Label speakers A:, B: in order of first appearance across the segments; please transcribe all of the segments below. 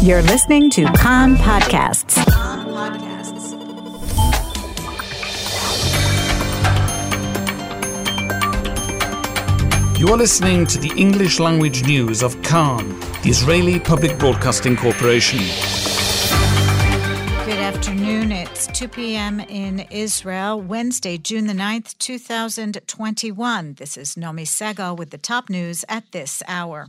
A: You're listening to Kan Podcasts.
B: You are listening to the English language news of Kan, the Israeli Public Broadcasting Corporation.
C: Good afternoon. It's 2 p.m. in Israel, Wednesday, June the 9th, 2021. This is Nomi Segal with the top news at this hour.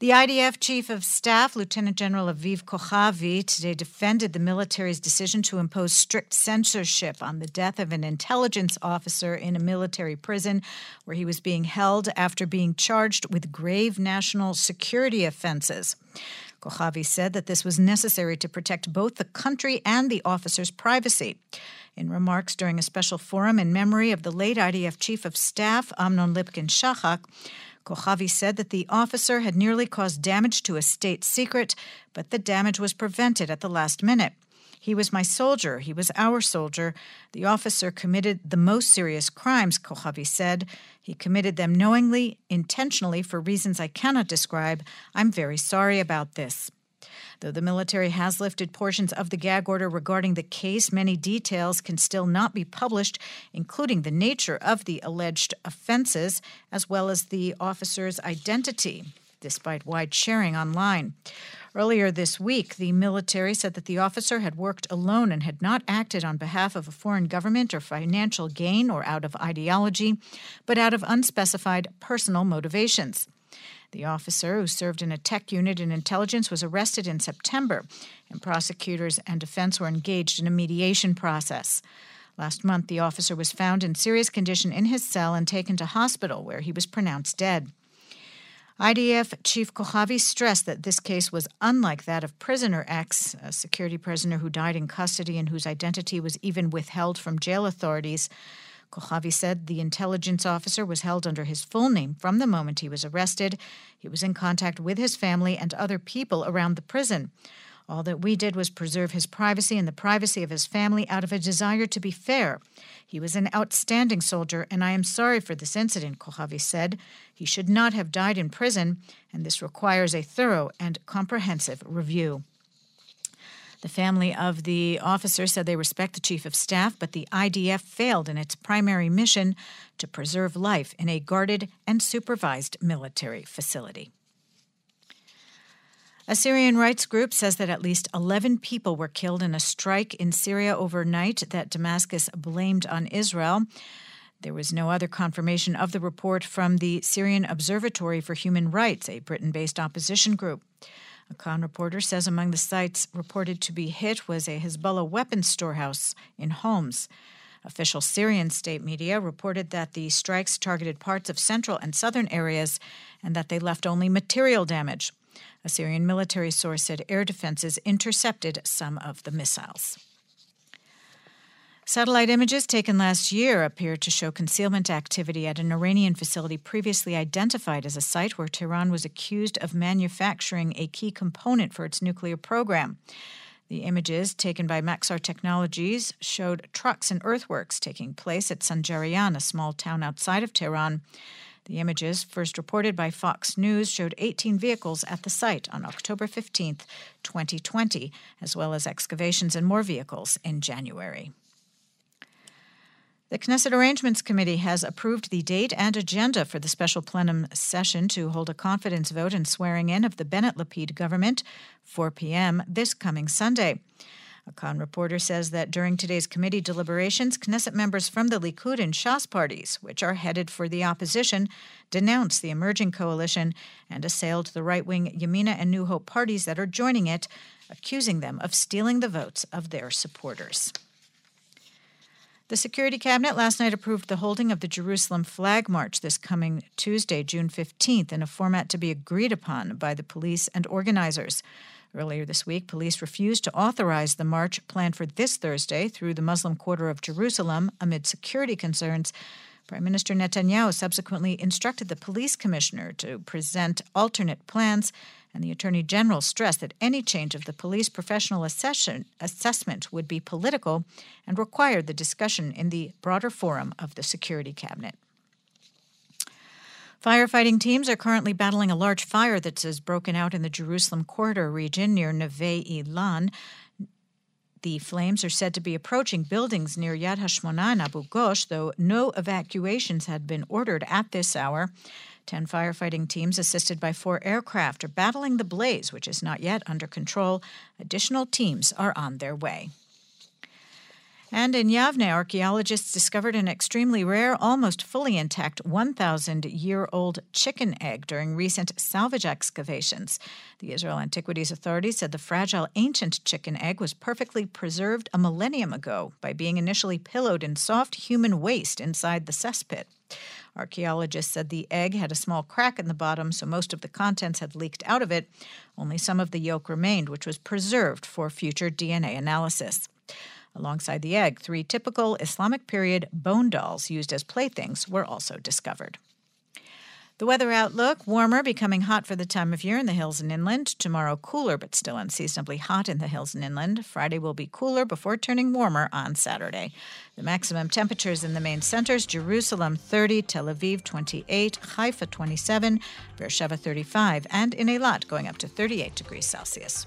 C: The IDF Chief of Staff, Lieutenant General Aviv Kochavi, today defended the military's decision to impose strict censorship on the death of an intelligence officer in a military prison where he was being held after being charged with grave national security offenses. Kochavi said that this was necessary to protect both the country and the officer's privacy. In remarks during a special forum in memory of the late IDF Chief of Staff, Amnon Lipkin Shachak, Kochavi said that the officer had nearly caused damage to a state secret, but the damage was prevented at the last minute. He was my soldier. He was our soldier. The officer committed the most serious crimes, Kochavi said. He committed them knowingly, intentionally, for reasons I cannot describe. I'm very sorry about this. Though the military has lifted portions of the gag order regarding the case, many details can still not be published, including the nature of the alleged offenses, as well as the officer's identity, despite wide sharing online. Earlier this week, the military said that the officer had worked alone and had not acted on behalf of a foreign government or financial gain or out of ideology, but out of unspecified personal motivations. The officer, who served in a tech unit in intelligence, was arrested in September, and prosecutors and defense were engaged in a mediation process. Last month, the officer was found in serious condition in his cell and taken to hospital, where he was pronounced dead. IDF Chief Kochavi stressed that this case was unlike that of prisoner X, a security prisoner who died in custody and whose identity was even withheld from jail authorities. Kochavi said the intelligence officer was held under his full name from the moment he was arrested. He was in contact with his family and other people around the prison. All that we did was preserve his privacy and the privacy of his family out of a desire to be fair. He was an outstanding soldier, and I am sorry for this incident, Kochavi said. He should not have died in prison, and this requires a thorough and comprehensive review. The family of the officer said they respect the chief of staff, but the IDF failed in its primary mission to preserve life in a guarded and supervised military facility. A Syrian rights group says that at least 11 people were killed in a strike in Syria overnight that Damascus blamed on Israel. There was no other confirmation of the report from the Syrian Observatory for Human Rights, a Britain based opposition group. A Kan reporter says among the sites reported to be hit was a Hezbollah weapons storehouse in Homs. Official Syrian state media reported that the strikes targeted parts of central and southern areas and that they left only material damage. A Syrian military source said air defenses intercepted some of the missiles. Satellite images taken last year appear to show concealment activity at an Iranian facility previously identified as a site where Tehran was accused of manufacturing a key component for its nuclear program. The images taken by Maxar Technologies showed trucks and earthworks taking place at Sanjarian, a small town outside of Tehran. The images, first reported by Fox News, showed 18 vehicles at the site on October 15, 2020, as well as excavations and more vehicles in January. The Knesset Arrangements Committee has approved the date and agenda for the special plenum session to hold a confidence vote and swearing in of the Bennett Lapid government, 4 p.m. this coming Sunday. A Kan reporter says that during today's committee deliberations, Knesset members from the Likud and Shas parties, which are headed for the opposition, denounced the emerging coalition and assailed the right wing Yamina and New Hope parties that are joining it, accusing them of stealing the votes of their supporters. The Security Cabinet last night approved the holding of the Jerusalem Flag March this coming Tuesday, June 15th, in a format to be agreed upon by the police and organizers. Earlier this week, police refused to authorize the march planned for this Thursday through the Muslim quarter of Jerusalem amid security concerns. Prime Minister Netanyahu subsequently instructed the police commissioner to present alternate plans and the Attorney General stressed that any change of the police professional assessment would be political and required the discussion in the broader forum of the Security Cabinet. Firefighting teams are currently battling a large fire that has broken out in the Jerusalem corridor region near Neve Ilan. The flames are said to be approaching buildings near Yad Hashmona and Abu Ghosh, though no evacuations had been ordered at this hour. Ten firefighting teams, assisted by four aircraft, are battling the blaze, which is not yet under control. Additional teams are on their way. And in Yavne, archaeologists discovered an extremely rare, almost fully intact 1,000 year old chicken egg during recent salvage excavations. The Israel Antiquities Authority said the fragile ancient chicken egg was perfectly preserved a millennium ago by being initially pillowed in soft human waste inside the cesspit. Archaeologists said the egg had a small crack in the bottom, so most of the contents had leaked out of it. Only some of the yolk remained, which was preserved for future DNA analysis. Alongside the egg, three typical Islamic period bone dolls used as playthings were also discovered. The weather outlook warmer, becoming hot for the time of year in the hills and inland. Tomorrow, cooler but still unseasonably hot in the hills and inland. Friday will be cooler before turning warmer on Saturday. The maximum temperatures in the main centers Jerusalem 30, Tel Aviv 28, Haifa 27, Beersheba 35, and in Eilat going up to 38 degrees Celsius.